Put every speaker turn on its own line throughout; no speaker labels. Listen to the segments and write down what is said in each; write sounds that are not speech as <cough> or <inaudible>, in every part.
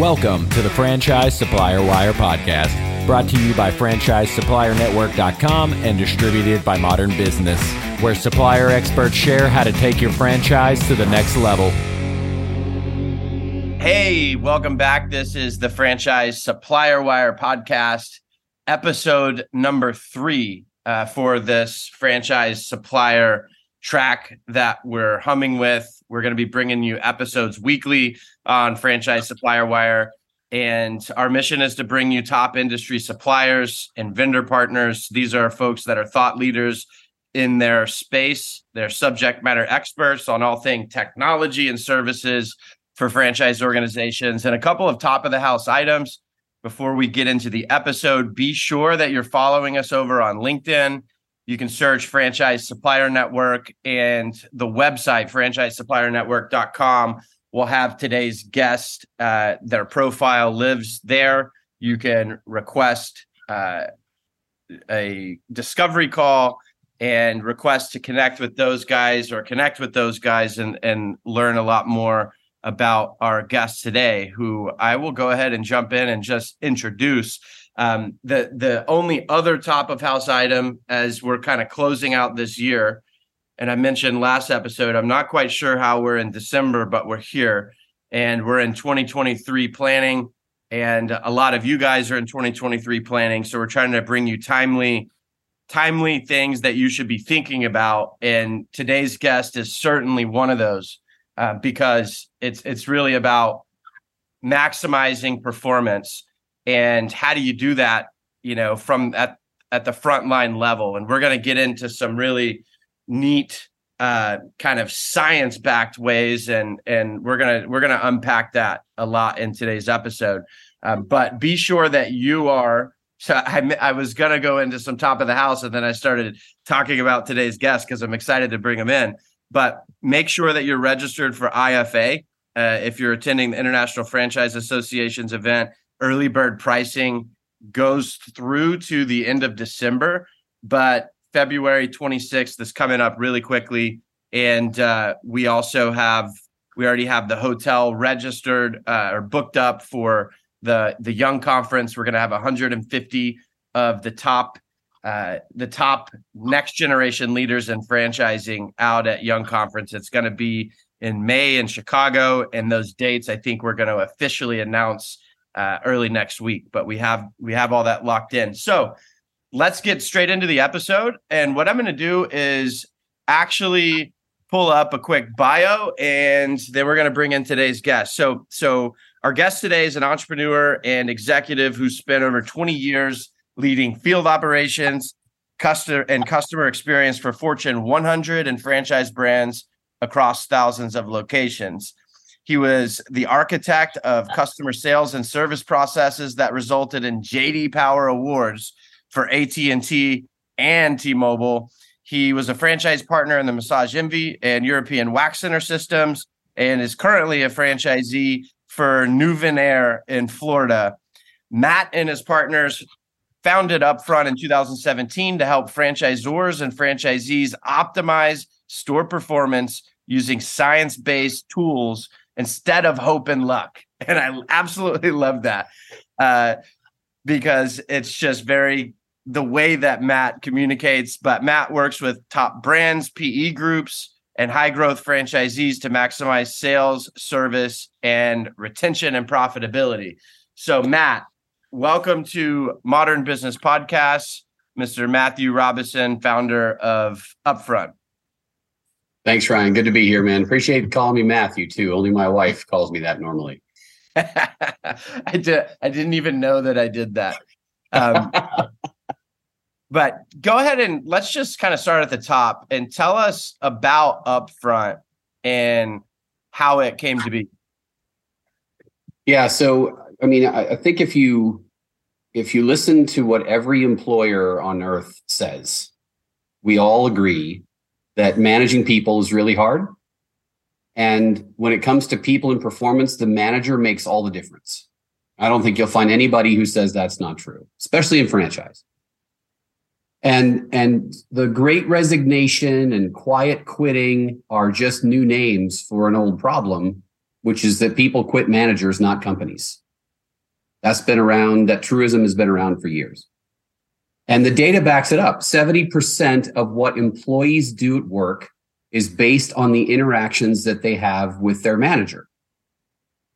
Welcome to the Franchise Supplier Wire podcast, brought to you by FranchiseSupplierNetwork.com and distributed by Modern Business, where supplier experts share how to take your franchise to the next level.
Hey, welcome back. This is the Franchise Supplier Wire podcast, episode number three uh, for this franchise supplier track that we're humming with. We're going to be bringing you episodes weekly on Franchise Supplier Wire. And our mission is to bring you top industry suppliers and vendor partners. These are folks that are thought leaders in their space, they're subject matter experts on all things technology and services for franchise organizations. And a couple of top of the house items before we get into the episode. Be sure that you're following us over on LinkedIn you can search Franchise Supplier Network and the website, franchisesuppliernetwork.com, will have today's guest. Uh, their profile lives there. You can request uh, a discovery call and request to connect with those guys or connect with those guys and, and learn a lot more about our guest today, who I will go ahead and jump in and just introduce. Um, the the only other top of house item as we're kind of closing out this year, and I mentioned last episode, I'm not quite sure how we're in December, but we're here and we're in 2023 planning. And a lot of you guys are in 2023 planning. So we're trying to bring you timely, timely things that you should be thinking about. And today's guest is certainly one of those uh, because it's it's really about maximizing performance and how do you do that you know from at at the frontline level? And we're going to get into some really neat uh, kind of science backed ways and and we're gonna we're gonna unpack that a lot in today's episode. Um, but be sure that you are so I, I was gonna go into some top of the house and then i started talking about today's guest because i'm excited to bring him in. But make sure that you're registered for ifa uh, if you're attending the international franchise association's event early bird pricing goes through to the end of December, but February 26th is coming up really quickly. And uh, we also have, we already have the hotel registered uh, or booked up for the the Young Conference. We're going to have 150 of the top uh, the top next generation leaders in franchising out at Young Conference. It's going to be in May in Chicago, and those dates I think we're going to officially announce uh, early next week. But we have we have all that locked in. So let's get straight into the episode. And what I'm going to do is actually pull up a quick bio, and then we're going to bring in today's guest. So so our guest today is an entrepreneur and executive who spent over 20 years leading field operations, customer and customer experience for Fortune 100 and franchise brands across thousands of locations. He was the architect of customer sales and service processes that resulted in JD Power Awards for AT&T and T-Mobile. He was a franchise partner in the Massage Envy and European Wax Center Systems and is currently a franchisee for Nuvenair in Florida. Matt and his partners founded Upfront in 2017 to help franchisors and franchisees optimize store performance using science based tools instead of hope and luck. <laughs> And I absolutely love that uh, because it's just very the way that Matt communicates. But Matt works with top brands, PE groups, and high growth franchisees to maximize sales, service, and retention and profitability. So, Matt, welcome to Modern Business Podcasts, Mr. Matthew Robison, founder of Upfront.
Thanks, Ryan. Good to be here, man. Appreciate calling me Matthew too. Only my wife calls me that normally. <laughs>
I did. I didn't even know that I did that. Um, <laughs> but go ahead and let's just kind of start at the top and tell us about Upfront and how it came to be.
Yeah. So, I mean, I, I think if you if you listen to what every employer on earth says, we all agree that managing people is really hard. And when it comes to people and performance, the manager makes all the difference. I don't think you'll find anybody who says that's not true, especially in franchise. And and the great resignation and quiet quitting are just new names for an old problem, which is that people quit managers, not companies. That's been around, that truism has been around for years. And the data backs it up. 70% of what employees do at work is based on the interactions that they have with their manager.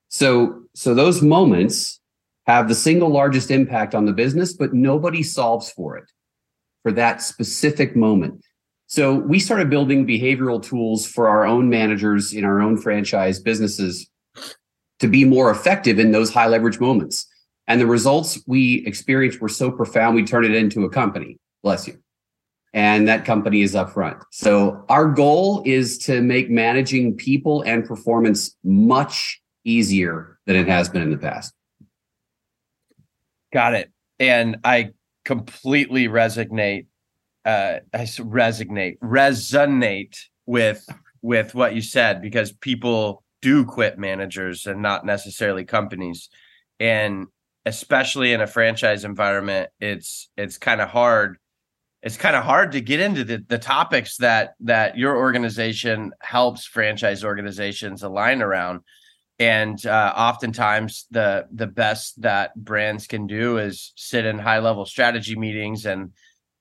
So, so those moments have the single largest impact on the business, but nobody solves for it for that specific moment. So we started building behavioral tools for our own managers in our own franchise businesses to be more effective in those high leverage moments. And the results we experienced were so profound, we turned it into a company. Bless you. And that company is up front. So our goal is to make managing people and performance much easier than it has been in the past.
Got it. And I completely resonate uh I resonate resonate with with what you said because people do quit managers and not necessarily companies. And especially in a franchise environment, it's it's kind of hard. It's kind of hard to get into the, the topics that that your organization helps franchise organizations align around. And uh, oftentimes, the the best that brands can do is sit in high level strategy meetings and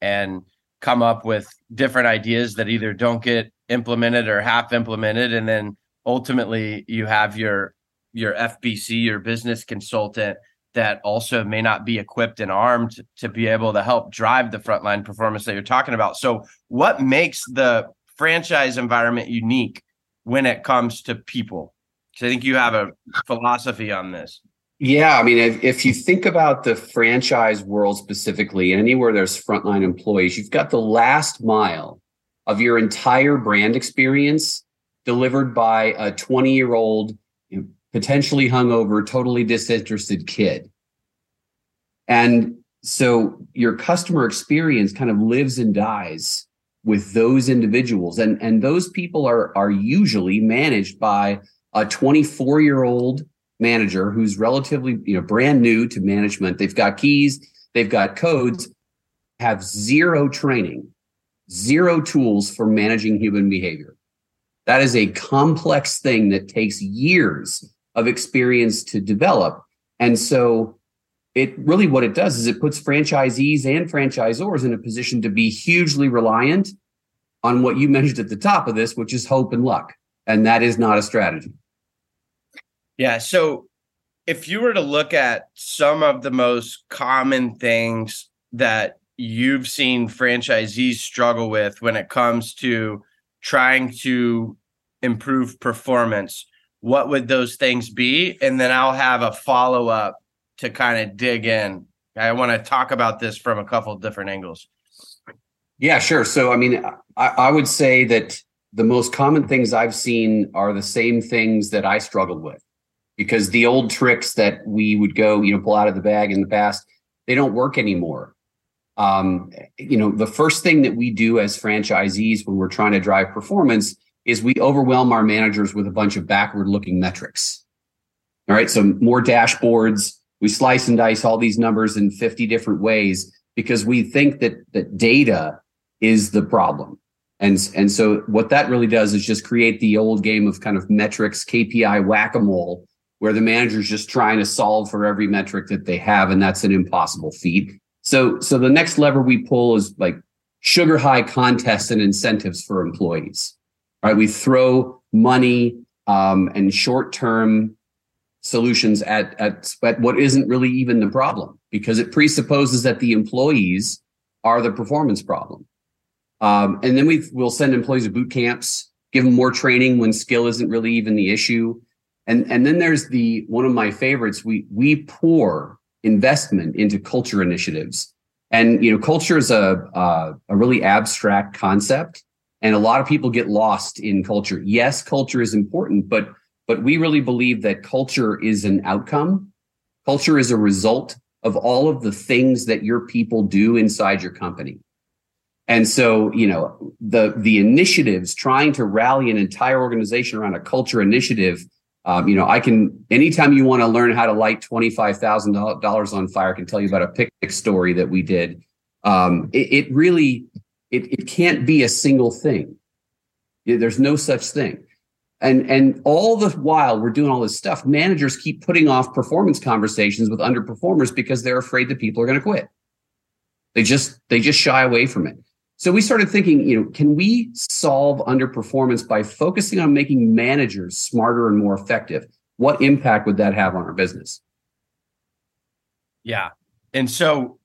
and come up with different ideas that either don't get implemented or half implemented, and then ultimately you have your your FBC, your business consultant that also may not be equipped and armed to be able to help drive the frontline performance that you're talking about. So, what makes the franchise environment unique when it comes to people? Because I think you have a philosophy on this.
Yeah, I mean, if, if you think about the franchise world specifically, anywhere there's frontline employees, you've got the last mile of your entire brand experience delivered by a 20 year old potentially hungover, totally disinterested kid. And so your customer experience kind of lives and dies with those individuals. And, and those people are, are usually managed by a 24 year old manager who's relatively, you know, brand new to management. They've got keys, they've got codes, have zero training, zero tools for managing human behavior. That is a complex thing that takes years of experience to develop. And so it really what it does is it puts franchisees and franchisors in a position to be hugely reliant on what you mentioned at the top of this, which is hope and luck. And that is not a strategy.
Yeah. So if you were to look at some of the most common things that you've seen franchisees struggle with when it comes to trying to improve performance, what would those things be? And then I'll have a follow up to kind of dig in. I want to talk about this from a couple of different angles.
Yeah, sure. So, I mean, I, I, would say that the most common things I've seen are the same things that I struggled with because the old tricks that we would go, you know, pull out of the bag in the past, they don't work anymore. Um, you know, the first thing that we do as franchisees when we're trying to drive performance is we overwhelm our managers with a bunch of backward looking metrics. All right. So more dashboards. We slice and dice all these numbers in 50 different ways because we think that that data is the problem. And, and so what that really does is just create the old game of kind of metrics, KPI whack-a-mole, where the manager's just trying to solve for every metric that they have. And that's an impossible feat. So, so the next lever we pull is like sugar high contests and incentives for employees right? We throw money um, and short term solutions at, at, at what isn't really even the problem because it presupposes that the employees are the performance problem. Um, and then we will send employees to boot camps, give them more training when skill isn't really even the issue. And, and then there's the one of my favorites. We we pour investment into culture initiatives, and you know, culture is a a, a really abstract concept. And a lot of people get lost in culture. Yes, culture is important, but but we really believe that culture is an outcome. Culture is a result of all of the things that your people do inside your company. And so, you know, the the initiatives trying to rally an entire organization around a culture initiative. Um, you know, I can anytime you want to learn how to light twenty five thousand dollars on fire, I can tell you about a picnic story that we did. Um, it, it really it, it can't be a single thing. There's no such thing. And and all the while we're doing all this stuff, managers keep putting off performance conversations with underperformers because they're afraid that people are going to quit. They just they just shy away from it. So we started thinking, you know, can we solve underperformance by focusing on making managers smarter and more effective? What impact would that have on our business?
Yeah. And so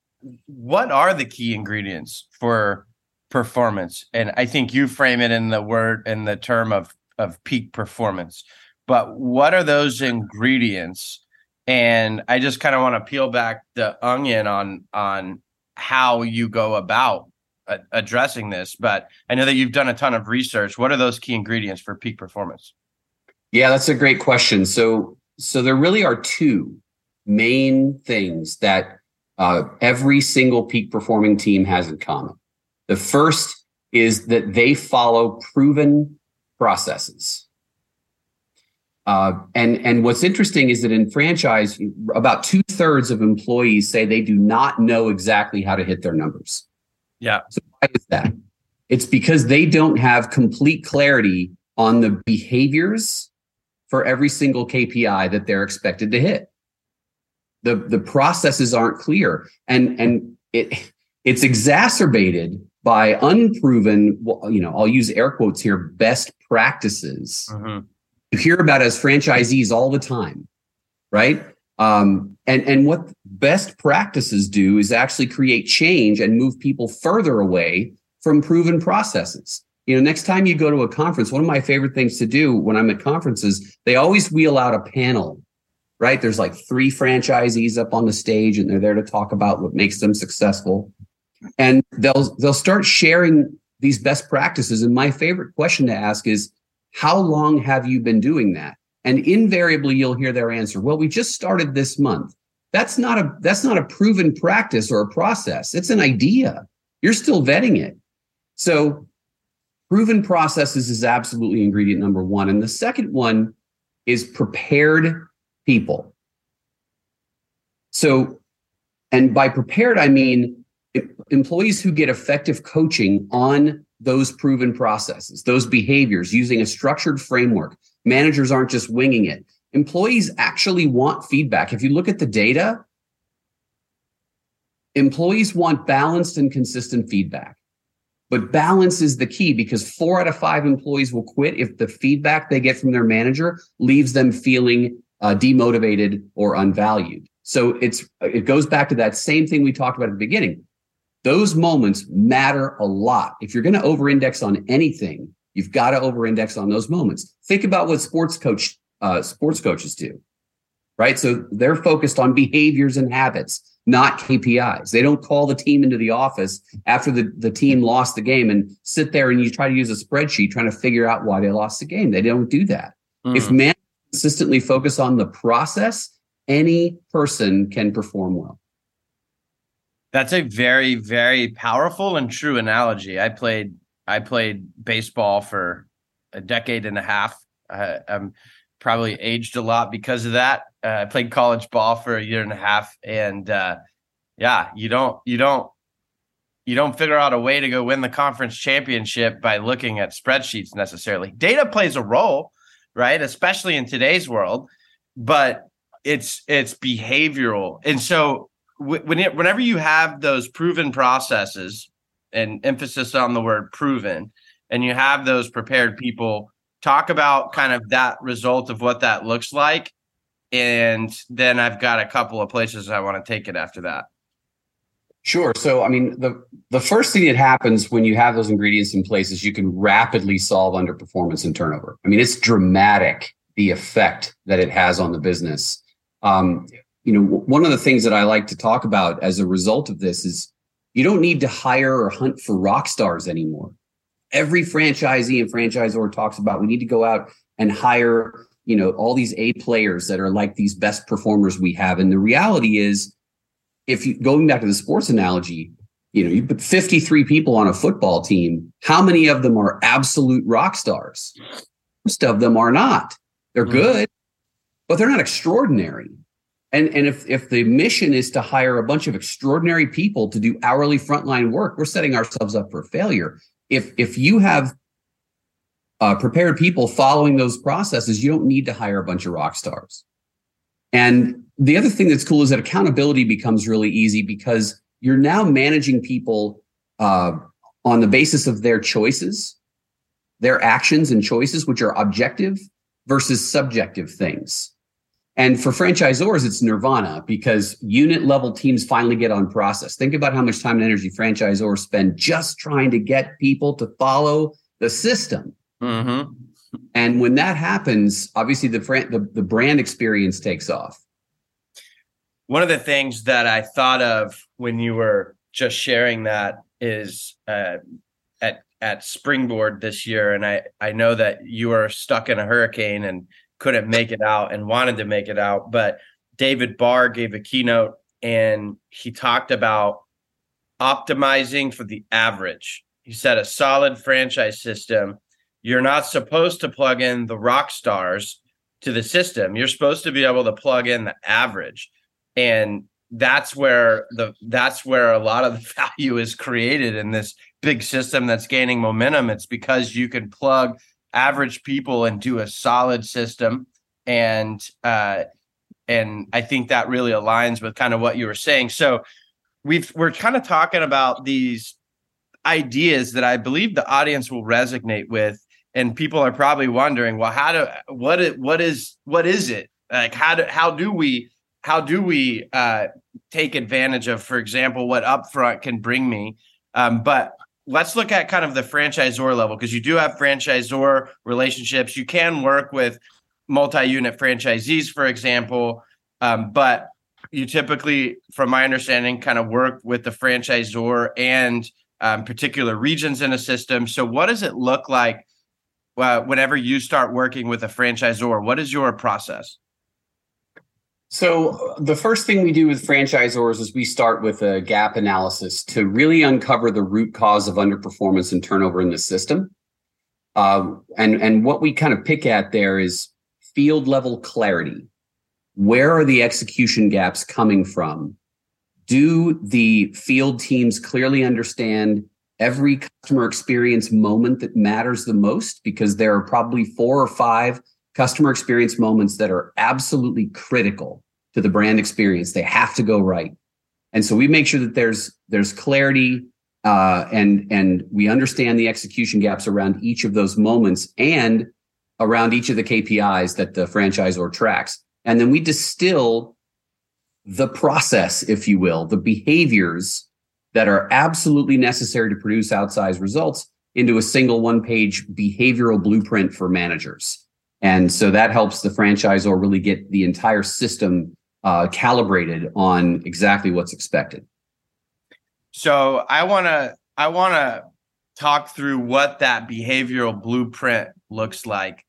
what are the key ingredients for performance? And I think you frame it in the word in the term of of peak performance. But what are those ingredients? And I just kind of want to peel back the onion on on how you go about addressing this. But I know that you've done a ton of research. What are those key ingredients for peak performance?
Yeah, that's a great question. So so there really are two main things that uh, every single peak performing team has in common. The first is that they follow proven processes. Uh, and and what's interesting is that in franchise, about two thirds of employees say they do not know exactly how to hit their numbers.
Yeah.
So why is that? It's because they don't have complete clarity on the behaviors for every single KPI that they're expected to hit. The the processes aren't clear, and and it it's exacerbated by unproven. well, You know, I'll use air quotes here. Best practices. Mm-hmm. You hear about as franchisees all the time, right? Um, and and what best practices do is actually create change and move people further away from proven processes. You know, next time you go to a conference, one of my favorite things to do when I'm at conferences, they always wheel out a panel, right? There's like three franchisees up on the stage and they're there to talk about what makes them successful. And they'll they'll start sharing these best practices. And my favorite question to ask is, how long have you been doing that? And invariably you'll hear their answer, well, we just started this month. That's not a that's not a proven practice or a process. It's an idea. You're still vetting it. So proven processes is absolutely ingredient number 1 and the second one is prepared people. So and by prepared I mean employees who get effective coaching on those proven processes, those behaviors using a structured framework. Managers aren't just winging it. Employees actually want feedback. If you look at the data, employees want balanced and consistent feedback. But balance is the key because four out of five employees will quit if the feedback they get from their manager leaves them feeling uh, demotivated or unvalued. So it's it goes back to that same thing we talked about at the beginning. Those moments matter a lot. If you're going to over index on anything, you've got to over index on those moments. Think about what sports coach, uh, sports coaches do, right? So they're focused on behaviors and habits, not KPIs. They don't call the team into the office after the, the team lost the game and sit there and you try to use a spreadsheet trying to figure out why they lost the game. They don't do that. Mm. If man consistently focus on the process, any person can perform well.
That's a very, very powerful and true analogy. I played I played baseball for a decade and a half. Uh, I'm probably aged a lot because of that. Uh, I played college ball for a year and a half, and uh, yeah, you don't you don't you don't figure out a way to go win the conference championship by looking at spreadsheets necessarily. Data plays a role, right? Especially in today's world, but it's it's behavioral, and so when it, whenever you have those proven processes and emphasis on the word proven and you have those prepared people talk about kind of that result of what that looks like and then i've got a couple of places i want to take it after that.
Sure so i mean the the first thing that happens when you have those ingredients in place is you can rapidly solve underperformance and turnover. I mean it's dramatic the effect that it has on the business. Um, you know, one of the things that I like to talk about as a result of this is you don't need to hire or hunt for rock stars anymore. Every franchisee and franchisor talks about we need to go out and hire, you know, all these A players that are like these best performers we have. And the reality is, if you going back to the sports analogy, you know, you put 53 people on a football team, how many of them are absolute rock stars? Most of them are not. They're mm-hmm. good, but they're not extraordinary. And, and if, if the mission is to hire a bunch of extraordinary people to do hourly frontline work, we're setting ourselves up for failure. If, if you have uh, prepared people following those processes, you don't need to hire a bunch of rock stars. And the other thing that's cool is that accountability becomes really easy because you're now managing people uh, on the basis of their choices, their actions and choices, which are objective versus subjective things. And for franchisors, it's nirvana because unit level teams finally get on process. Think about how much time and energy franchisors spend just trying to get people to follow the system. Mm-hmm. And when that happens, obviously the, the the brand experience takes off.
One of the things that I thought of when you were just sharing that is uh, at at Springboard this year, and I I know that you are stuck in a hurricane and couldn't make it out and wanted to make it out, but David Barr gave a keynote and he talked about optimizing for the average. He said a solid franchise system you're not supposed to plug in the rock stars to the system. You're supposed to be able to plug in the average. And that's where the that's where a lot of the <laughs> value is created in this big system that's gaining momentum. It's because you can plug average people into a solid system and uh and I think that really aligns with kind of what you were saying. So we've we're kind of talking about these ideas that I believe the audience will resonate with and people are probably wondering, well, how do what it what is what is it like? How do how do we how do we uh, take advantage of, for example, what Upfront can bring me? Um, but let's look at kind of the franchisor level because you do have franchisor relationships. You can work with multi-unit franchisees, for example, um, but you typically, from my understanding, kind of work with the franchisor and um, particular regions in a system. So, what does it look like uh, whenever you start working with a franchisor? What is your process?
So the first thing we do with franchisors is we start with a gap analysis to really uncover the root cause of underperformance and turnover in the system. Uh, and and what we kind of pick at there is field level clarity. Where are the execution gaps coming from? Do the field teams clearly understand every customer experience moment that matters the most because there are probably four or five customer experience moments that are absolutely critical to the brand experience. They have to go right. And so we make sure that there's there's clarity uh, and and we understand the execution gaps around each of those moments and around each of the KPIs that the franchisor tracks. And then we distill the process, if you will, the behaviors that are absolutely necessary to produce outsized results into a single one page behavioral blueprint for managers. And so that helps the franchisor really get the entire system uh, calibrated on exactly what's expected.
So I want to I want to talk through what that behavioral blueprint looks like.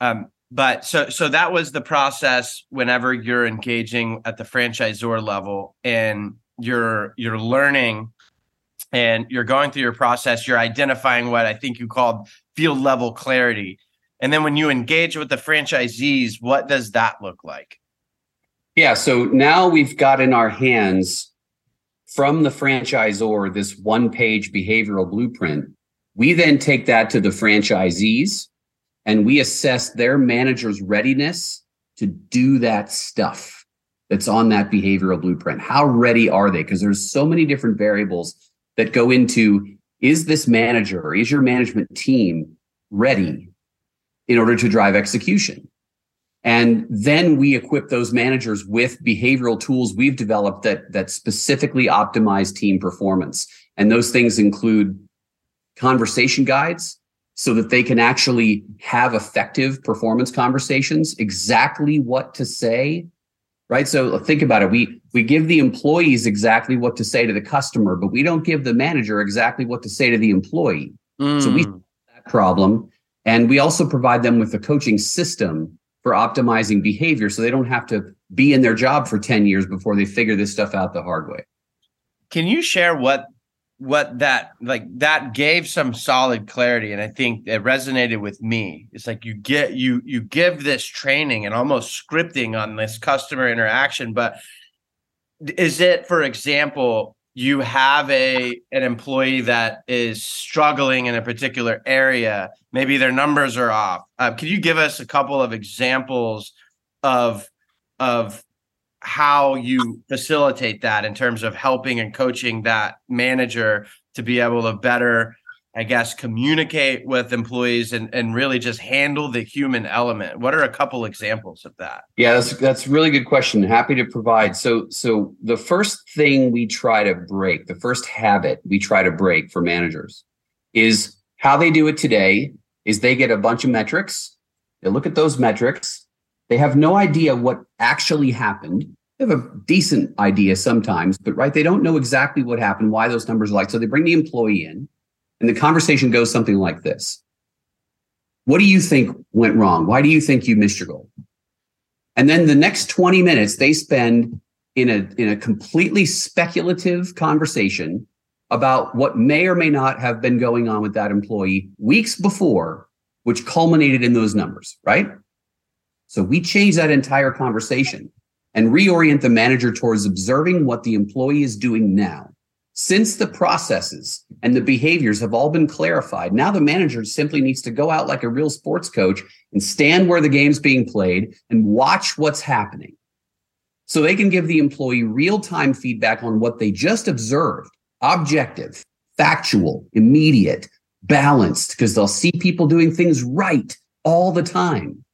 Um, but so so that was the process whenever you're engaging at the franchisor level and you're you're learning and you're going through your process you're identifying what i think you called field level clarity and then when you engage with the franchisees what does that look like
yeah so now we've got in our hands from the franchisor this one page behavioral blueprint we then take that to the franchisees and we assess their manager's readiness to do that stuff that's on that behavioral blueprint? How ready are they? Because there's so many different variables that go into is this manager is your management team ready in order to drive execution? And then we equip those managers with behavioral tools we've developed that, that specifically optimize team performance. And those things include conversation guides so that they can actually have effective performance conversations, exactly what to say right? So think about it. We we give the employees exactly what to say to the customer, but we don't give the manager exactly what to say to the employee. Mm. So we mm. that problem, and we also provide them with a coaching system for optimizing behavior, so they don't have to be in their job for ten years before they figure this stuff out the hard way.
Can you share what what that like that gave some solid clarity and i think it resonated with me it's like you get you you give this training and almost scripting on this customer interaction but is it for example you have a an employee that is struggling in a particular area. Maybe their numbers are off. Uh, you give us a couple of examples of of how you facilitate that in terms of helping and coaching that manager to be able to better I guess, communicate with employees and, and really just handle the human element? What are a couple examples of that?
Yeah, that's that's a really good question. Happy to provide. So so the first thing we try to break, the first habit we try to break for managers is how they do it today is they get a bunch of metrics. They look at those metrics. They have no idea what actually happened. They have a decent idea sometimes, but right, they don't know exactly what happened, why those numbers are like. So they bring the employee in and the conversation goes something like this What do you think went wrong? Why do you think you missed your goal? And then the next 20 minutes they spend in a, in a completely speculative conversation about what may or may not have been going on with that employee weeks before, which culminated in those numbers, right? So we change that entire conversation and reorient the manager towards observing what the employee is doing now since the processes and the behaviors have all been clarified, now the manager simply needs to go out like a real sports coach and stand where the game's being played and watch what's happening. So they can give the employee real time feedback on what they just observed, objective, factual, immediate, balanced, because they'll see people doing things right all the time.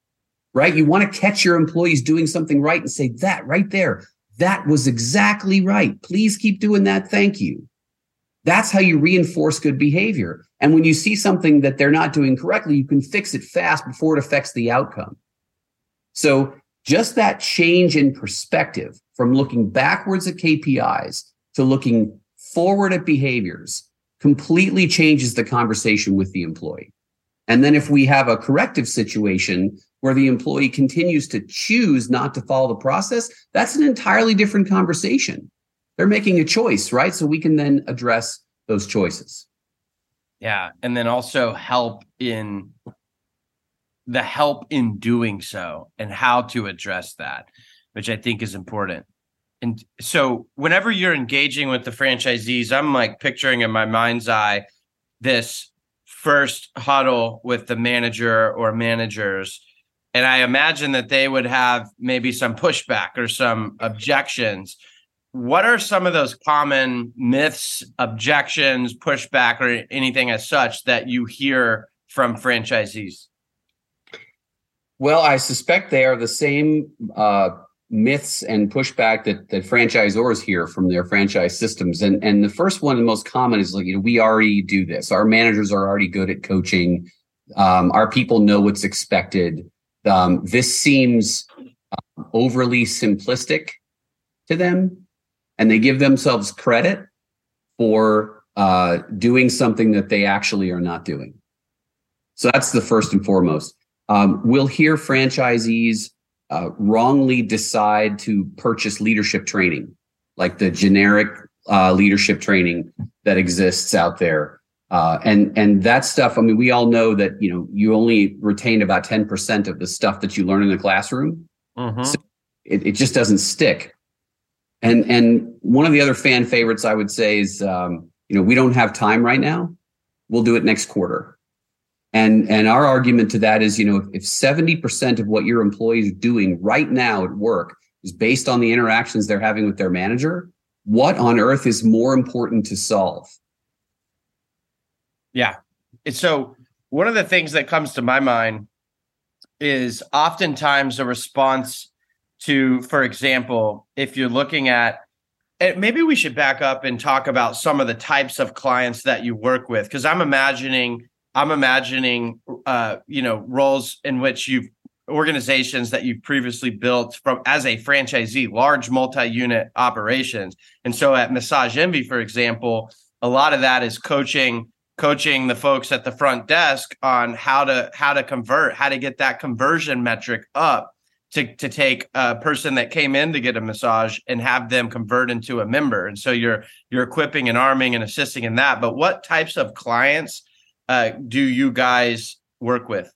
Right? You want to catch your employees doing something right and say that right there. That was exactly right. Please keep doing that. Thank you. That's how you reinforce good behavior. And when you see something that they're not doing correctly, you can fix it fast before it affects the outcome. So just that change in perspective from looking backwards at KPIs to looking forward at behaviors completely changes the conversation with the employee. And then if we have a corrective situation where the employee continues to choose not to follow the process, that's an entirely different conversation. They're making a choice, right? So we can then address those choices.
Yeah. And then also help in the help in doing so and how to address that, which I think is important. And so whenever you're engaging with the franchisees, I'm like picturing in my mind's eye this first huddle with the manager or managers. And i imagine that they would have maybe some pushback or some objections. What are some of those common myths objections pushback or anything as such that you hear from franchisees?
Well i suspect they are the same uh, myths and pushback that that franchisors hear from their franchise systems. And and the first one, the most common, is like you know we already do this. Our managers are already good at coaching. Um, our people know what's expected. Um, this seems uh, overly simplistic to them, and they give themselves credit for uh, doing something that they actually are not doing. So that's the first and foremost. Um, we'll hear franchisees uh, wrongly decide to purchase leadership training, like the generic uh, leadership training that exists out there. Uh, and and that stuff. I mean, we all know that you know you only retain about ten percent of the stuff that you learn in the classroom. Mm-hmm. So it, it just doesn't stick. And and one of the other fan favorites I would say is um, you know we don't have time right now. We'll do it next quarter. And and our argument to that is, you know, if, 70% of what your employees are doing right now at work is based on the interactions they're having with their manager, what on earth is more important to solve?
Yeah. So one of the things that comes to my mind is oftentimes a response to, for example, if you're looking at maybe we should back up and talk about some of the types of clients that you work with because i'm imagining I'm imagining, uh, you know, roles in which you've organizations that you've previously built from as a franchisee, large multi-unit operations. And so at Massage Envy, for example, a lot of that is coaching coaching the folks at the front desk on how to how to convert, how to get that conversion metric up to to take a person that came in to get a massage and have them convert into a member. And so you're you're equipping and arming and assisting in that. But what types of clients uh, do you guys work with?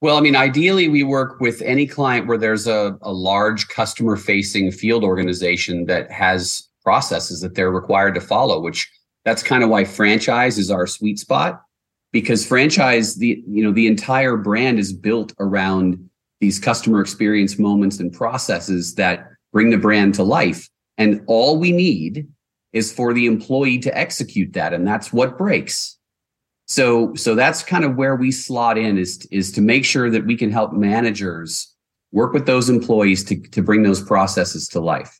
Well, I mean, ideally, we work with any client where there's a, a large customer facing field organization that has processes that they're required to follow, which that's kind of why franchise is our sweet spot because franchise the you know the entire brand is built around these customer experience moments and processes that bring the brand to life and all we need is for the employee to execute that and that's what breaks so so that's kind of where we slot in is is to make sure that we can help managers work with those employees to to bring those processes to life.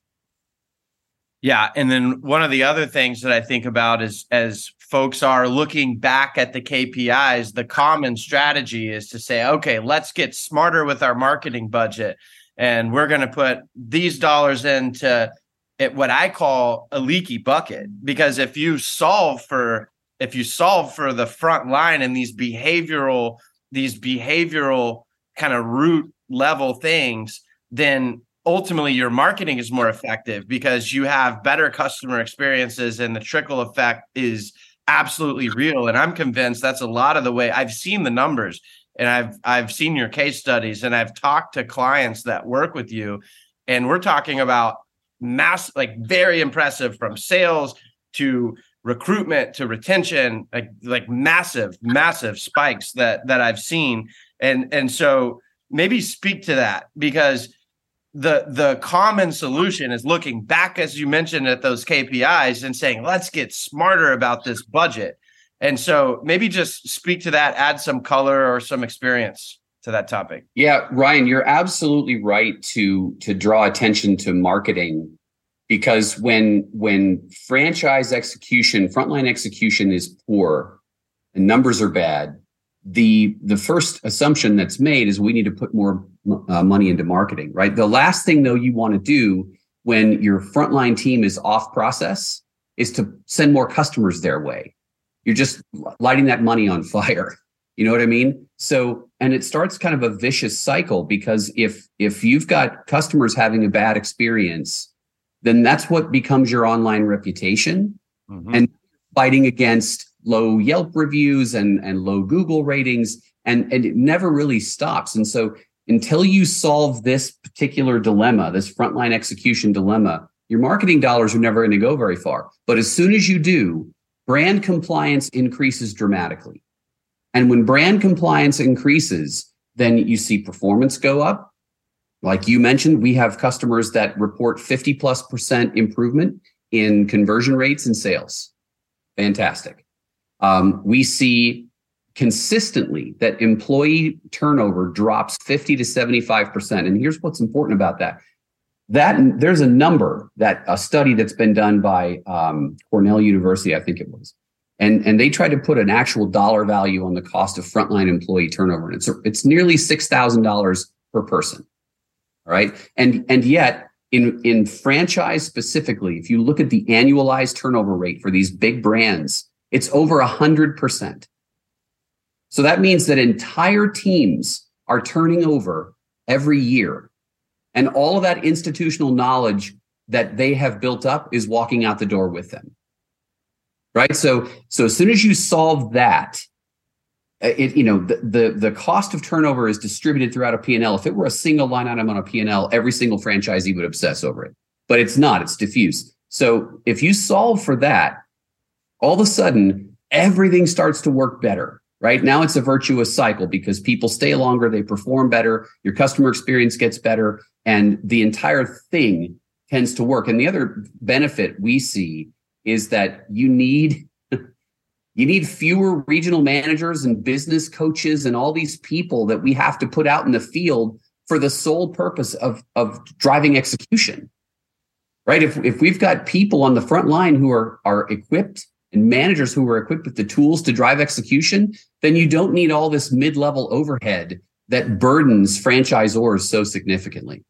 Yeah, and then one of the other things that I think about is as folks are looking back at the KPIs, the common strategy is to say, okay, let's get smarter with our marketing budget and we're going to put these dollars into what I call a leaky bucket. Because if you solve for if you solve for the front line and these behavioral these behavioral kind of root level things, then ultimately your marketing is more effective because you have better customer experiences and the trickle effect is absolutely real. And i'm convinced that's a lot of the way i've seen the numbers and i've i've seen your case studies and i've talked to clients that work with you. And we're talking about mass like very impressive from sales to recruitment to retention like like massive massive spikes that that i've seen and and so maybe speak to that because the the common solution is looking back as you mentioned at those KPIs and saying let's get smarter about this budget. And so maybe just speak to that, add some color or some experience to that topic.
Yeah, Ryan, you're absolutely right to to draw attention to marketing because when when franchise execution, frontline execution is poor and numbers are bad, the the first assumption that's made is we need to put more uh, money into marketing, right? The last thing though you want to do when your frontline team is off process is to send more customers their way. You're just lighting that money on fire. <laughs> You know what I mean? So, and it starts kind of a vicious cycle because if if you've got customers having a bad experience, then that's what becomes your online reputation. Mm-hmm. And fighting against low Yelp reviews and, and low Google ratings, and, and it never really stops. And so until you solve this particular dilemma, this frontline execution dilemma, your marketing dollars are never going to go very far. But as soon as you do, brand compliance increases dramatically. And when brand compliance increases, then you see performance go up. Like you mentioned, we have customers that report 50 plus percent improvement in conversion rates and sales. Fantastic. Um, we see consistently that employee turnover drops 50 to 75%. And here's what's important about that. That there's a number that a study that's been done by um, Cornell University, I think it was, and and they tried to put an actual dollar value on the cost of frontline employee turnover, and it's it's nearly six thousand dollars per person. Right, and and yet in in franchise specifically, if you look at the annualized turnover rate for these big brands, it's over a 100%. So that means that entire teams are turning over every year. And all of that institutional knowledge that they have built up is walking out the door with them. Right? So so as soon as you solve that, Uh, it you know the the, the cost of turnover is distributed throughout a P&L. If it were a single line item on a P&L, every single franchisee would obsess over it. But it's not, it's diffuse. So if you solve for that, all of a sudden everything starts to work better right now it's a virtuous cycle because people stay longer they perform better your customer experience gets better and the entire thing tends to work and the other benefit we see is that you need you need fewer regional managers and business coaches and all these people that we have to put out in the field for the sole purpose of of driving execution right if if we've got people on the front line who are are equipped and managers who are equipped with the tools to drive execution, then you don't need all this mid level overhead that burdens franchisors so significantly.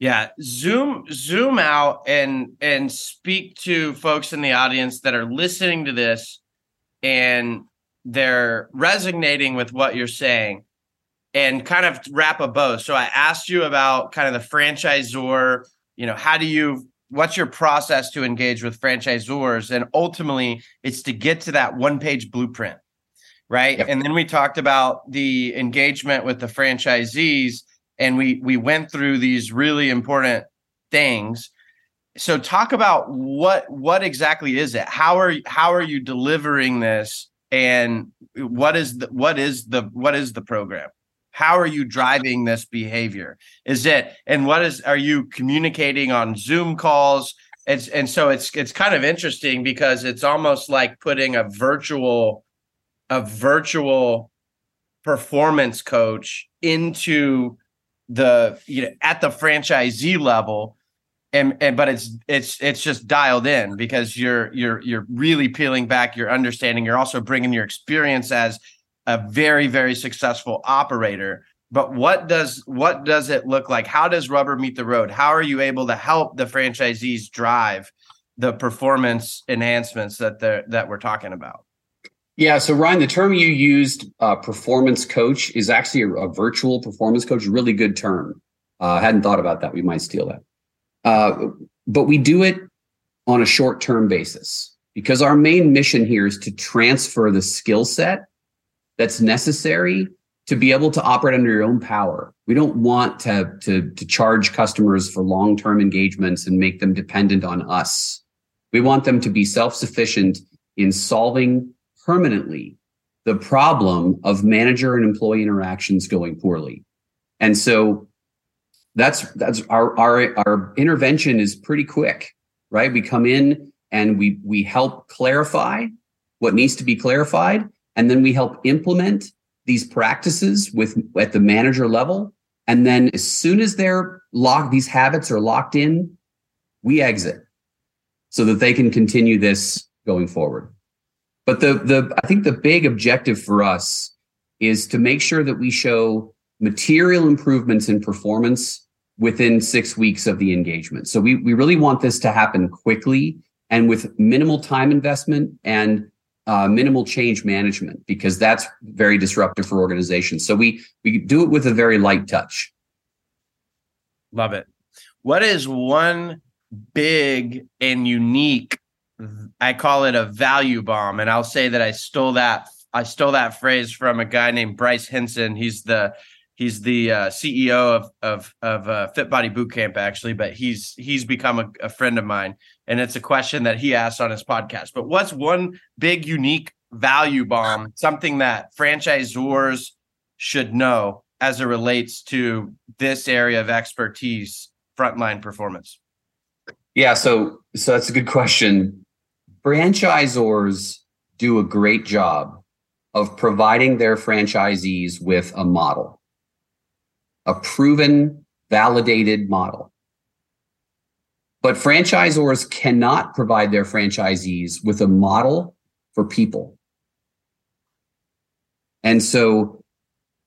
Yeah, zoom zoom out and and speak to folks in the audience that are listening to this and they're resonating with what you're saying and kind of wrap a bow. So I asked you about kind of the franchisor, you know, how do you what's your process to engage with franchisors and ultimately it's to get to that one page blueprint right yep. and then we talked about the engagement with the franchisees and we we went through these really important things so talk about what what exactly is it? How are how are you delivering this and what is the what is the what is the program? How are you driving this behavior? Is it and what is are you communicating on Zoom calls? It's, and so it's it's kind of interesting because it's almost like putting a virtual a virtual performance coach into the you know at the franchisee level and and but it's it's it's just dialed in because you're you're you're really peeling back your understanding. You're also bringing your experience as a very very successful operator. But what does what does it look like? How does rubber meet the road? How are you able to help the franchisees drive the performance enhancements that they're that we're talking about
yeah. So Ryan, the term you used, uh, performance coach, is actually a, a, virtual performance coach. Really good term. Uh, I hadn't thought about that. We might steal that. Uh, but we do it on a short term basis because our main mission here is to transfer the skill set that's necessary to be able to operate under your own power. We don't want to, to, to charge customers for long term engagements and make them dependent on us. We want them to be self sufficient in solving permanently the problem of manager and employee interactions going poorly. And so that's that's our our our intervention is pretty quick, right? We come in and we we help clarify what needs to be clarified and then we help implement these practices with at the manager level and then as soon as they're locked these habits are locked in we exit so that they can continue this going forward but the the I think the big objective for us is to make sure that we show material improvements in performance within six weeks of the engagement. So we we really want this to happen quickly and with minimal time investment and uh, minimal change management because that's very disruptive for organizations. So we we do it with a very light touch.
Love it. What is one big and unique I call it a value bomb, and I'll say that I stole that I stole that phrase from a guy named Bryce Henson. He's the he's the uh, CEO of of of uh, Fit Body Bootcamp actually, but he's he's become a, a friend of mine, and it's a question that he asked on his podcast. But what's one big unique value bomb, something that franchisors should know as it relates to this area of expertise, frontline performance?
Yeah, so so that's a good question franchisors do a great job of providing their franchisees with a model, a proven, validated model. But franchisors cannot provide their franchisees with a model for people. And so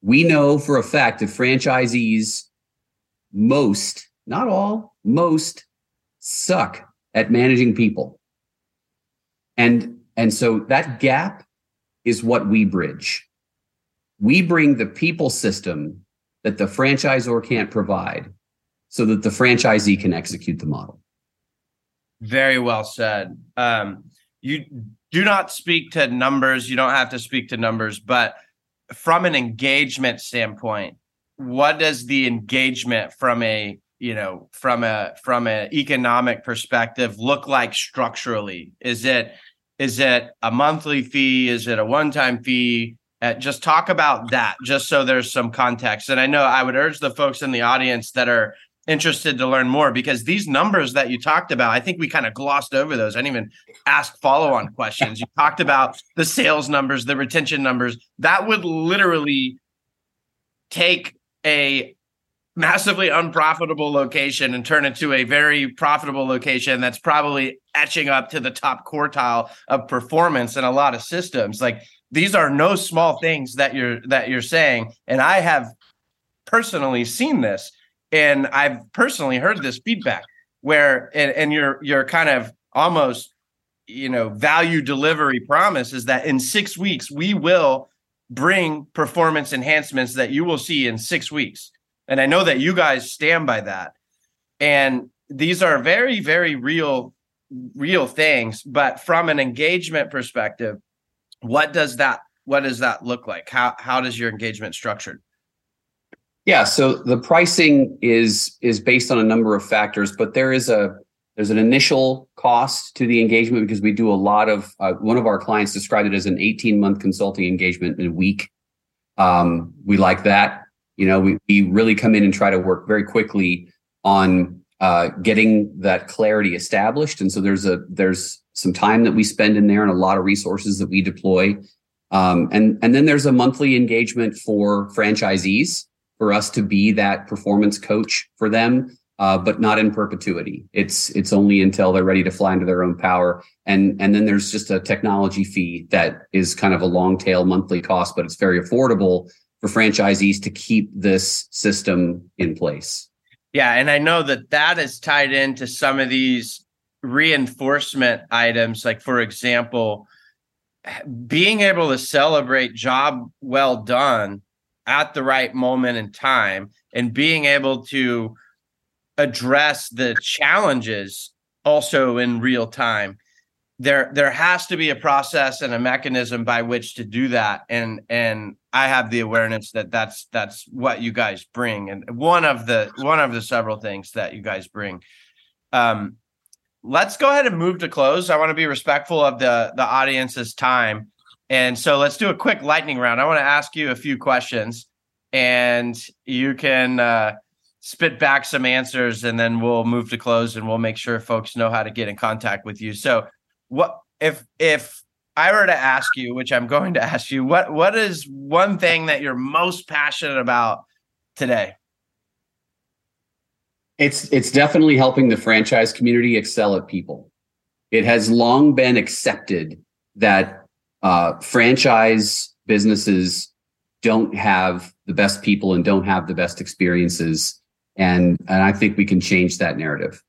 we know for a fact that franchisees, most, not all, most suck at managing people. And, and so that gap is what we bridge. We bring the people system that the franchisor can't provide so that the franchisee can execute the model.
Very well said. Um, you do not speak to numbers. You don't have to speak to numbers, but from an engagement standpoint, what does the engagement from a you know from a from an economic perspective look like structurally? Is it is it a monthly fee? Is it a one-time fee? Uh, just talk about that just so there's some context. And i know i would urge the folks in the audience that are interested to learn more because these numbers that you talked about i think we kind of glossed over those. I didn't even ask follow-on questions. You talked about the sales numbers the retention numbers. That would literally take a massively unprofitable location and turn into a very profitable location that's probably etching up to the top quartile of performance in a lot of systems. Like these are no small things that you're that you're saying and i have personally seen this and i've personally heard this feedback where and, and your your kind of almost you know value delivery promise is that in six weeks we will bring performance enhancements that you will see in six weeks and I know that you guys stand by that. And these are very, very real, real things. But from an engagement perspective, what does that what does that look like? How how does your engagement structured?
Yeah, so the pricing is is based on a number of factors, but there is a there's an initial cost to the engagement because we do a lot of uh, one of our clients described it as an 18 month consulting engagement in a week um, we like that you know we, we really come in and try to work very quickly on uh, getting that clarity established and so there's a there's some time that we spend in there and a lot of resources that we deploy um, and and then there's a monthly engagement for franchisees for us to be that performance coach for them uh, but not in perpetuity. It's it's only until they're ready to fly into their own power. And and then there's just a technology fee that is kind of a long tail monthly cost, but it's very affordable for franchisees to keep this system in place.
Yeah, and I know that that is tied into some of these reinforcement items, like for example, being able to celebrate job well done at the right moment in time and being able to address the challenges also in real time there there has to be a process and a mechanism by which to do that and and i have the awareness that that's that's what you guys bring and one of the one of the several things that you guys bring. Um let's go ahead and move to close. I want to be respectful of the the audience's time. And so let's do a quick lightning round. I want to ask you a few questions and you can uh spit back some answers and then we'll move to close and we'll make sure folks know how to get in contact with you. So what if if I were to ask you, which I'm going to ask you, what what is one thing that you're most passionate about today?
It's it's definitely helping the franchise community excel at people. It has long been accepted that uh, franchise businesses don't have the best people and don't have the best experiences and and I think we can change that narrative.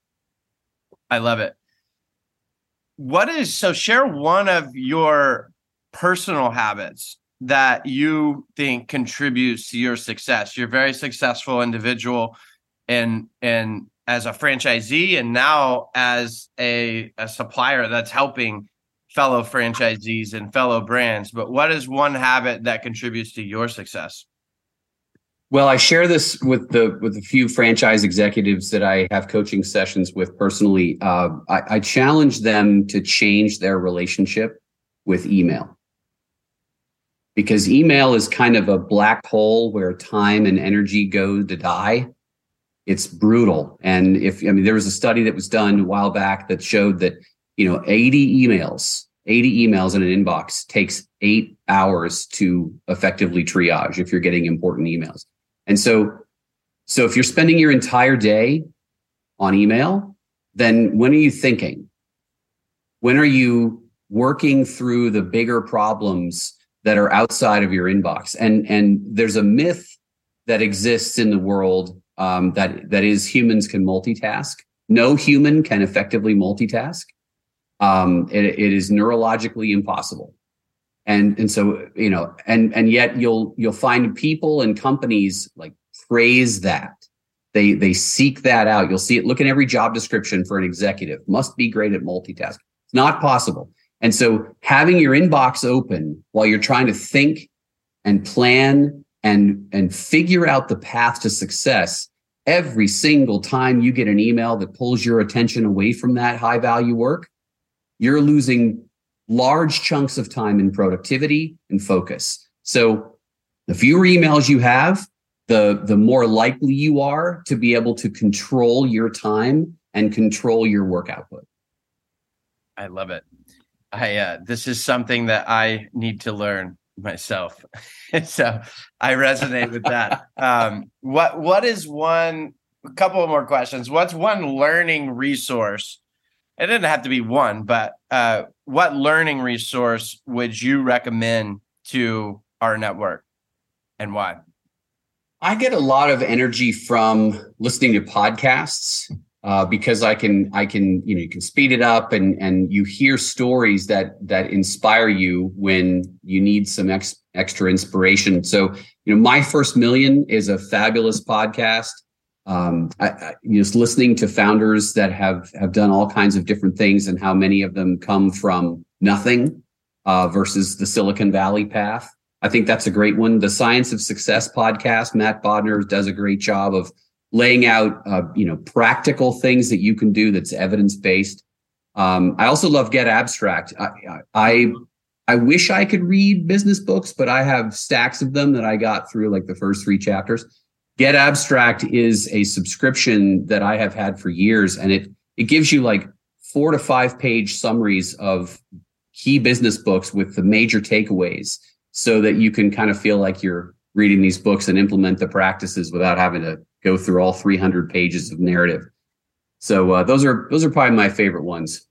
I love it. What is so? Share one of your personal habits that you think contributes to your success. You're a very successful individual, and and as a franchisee, and now as a a supplier that's helping fellow franchisees and fellow brands. But what is one habit that contributes to your success?
Well, I share this with the with a few franchise executives that I have coaching sessions with personally. Uh, I, I challenge them to change their relationship with email because email is kind of a black hole where time and energy go to die. It's brutal, and if I mean there was a study that was done a while back that showed that you know 80 emails 80 emails in an inbox takes eight hours to effectively triage if you're getting important emails. And so, so if you're spending your entire day on email, then when are you thinking? When are you working through the bigger problems that are outside of your inbox? And and there's a myth that exists in the world um, that that is humans can multitask. No human can effectively multitask. Um, it, it is neurologically impossible and and so you know and and yet you'll you'll find people and companies like praise that. They they seek that out. You'll see it. Look at every job description for an executive. Must be great at multitasking. It's not possible. And so having your inbox open while you're trying to think and plan and and figure out the path to success every single time you get an email that pulls your attention away from that high value work you're losing large chunks of time in productivity and focus. So the fewer emails you have, the, the more likely you are to be able to control your time and control your work output.
I love it. I uh, this is something that I need to learn myself. <laughs> so I resonate with that. <laughs> Um, what what is one a couple more questions. What's one learning resource it didn't have to be one, but uh, what learning resource would you recommend to our network and why?
I get a lot of energy from listening to podcasts uh, because I can I can you know you can speed it up and and you hear stories that that inspire you when you need some ex, extra inspiration. So you know my first million is a fabulous podcast um, I, I, just listening to founders that have have done all kinds of different things and how many of them come from nothing uh, versus the Silicon Valley path. I think that's a great one. The Science of Success podcast, Matt Bodnar does a great job of laying out uh, you know practical things that you can do that's evidence based. Um, I also love Get Abstract. I, I I wish I could read business books, but I have stacks of them that I got through like the first three chapters. Get Abstract is a subscription that I have had for years, and it it gives you like four to five page summaries of key business books with the major takeaways, so that you can kind of feel like you're reading these books and implement the practices without having to go through all 300 pages of narrative. So uh, those are those are probably my favorite ones.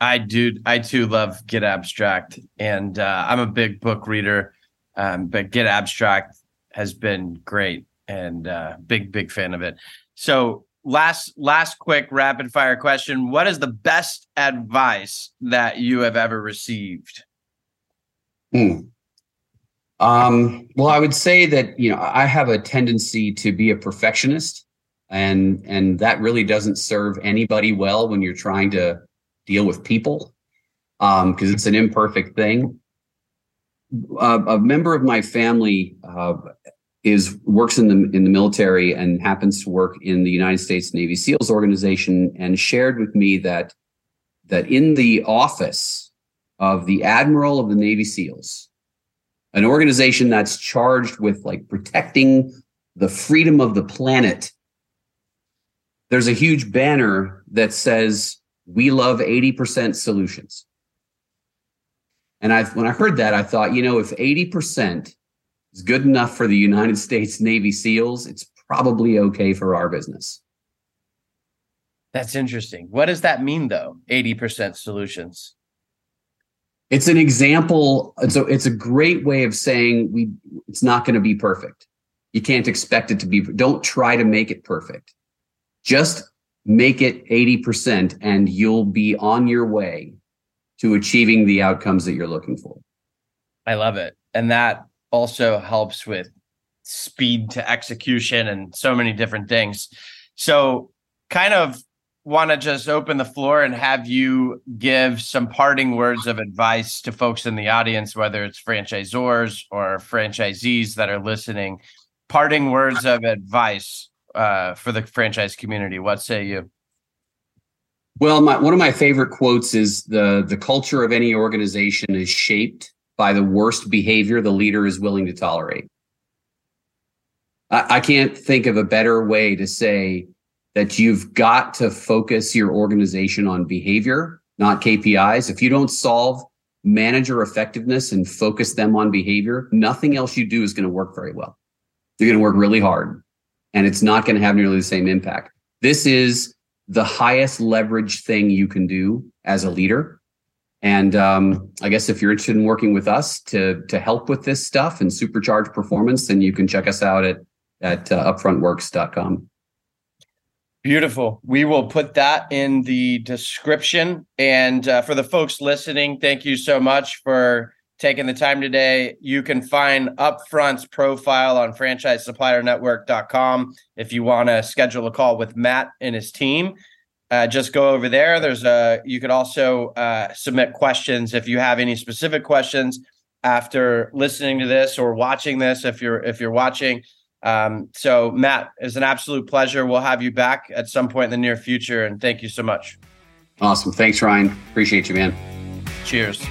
I do. I too love Get Abstract, and uh, I'm a big book reader. Um, but Get Abstract has been great, and uh, big big fan of it. So last last quick rapid fire question: What is the best advice that you have ever received?
Hmm. Um, well, I would say that you know I have a tendency to be a perfectionist, and and that really doesn't serve anybody well when you're trying to deal with people, because um, it's an imperfect thing. Uh, a member of my family uh, is works in the in the military and happens to work in the United States Navy SEALs organization, and shared with me that that in the office of the admiral of the Navy SEALs an organization that's charged with like protecting the freedom of the planet. There's a huge banner that says, We love 80% solutions. And I, when I heard that, I thought, you know, if 80% is good enough for the United States Navy SEALs, it's probably okay for our business.
That's interesting. What does that mean, though? 80% solutions
it's an example so it's a great way of saying we it's not going to be perfect you can't expect it to be don't try to make it perfect just make it 80% and you'll be on your way to achieving the outcomes that you're looking for
i love it and that also helps with speed to execution and so many different things so kind of want to just open the floor and have you give some parting words of advice to folks in the audience, whether it's franchisors or franchisees that are listening. Parting words of advice uh, for the franchise community. What say you?
Well, my, one of my favorite quotes is the the culture of any organization is shaped by the worst behavior the leader is willing to tolerate. I, I can't think of a better way to say that you've got to focus your organization on behavior, not KPIs. If you don't solve manager effectiveness and focus them on behavior, nothing else you do is going to work very well. You're going to work really hard and it's not going to have nearly the same impact. This is the highest leverage thing you can do as a leader. And um, I guess if you're interested in working with us to to help with this stuff and supercharge performance, then you can check us out at at uh, upfrontworks.com.
Beautiful. We will put that in the description. And uh, for the folks listening, thank you so much for taking the time today. You can find Upfront's profile on franchisesuppliernetwork.com if you want to schedule a call with Matt and his team. Uh, just go over there. There's a you could also uh, submit questions if you have any specific questions after listening to this or watching this. If you're if you're watching, um, so, Matt, it's an absolute pleasure. We'll have you back at some point in the near future. And thank you so much.
Awesome. Thanks, Ryan. Appreciate you, man.
Cheers.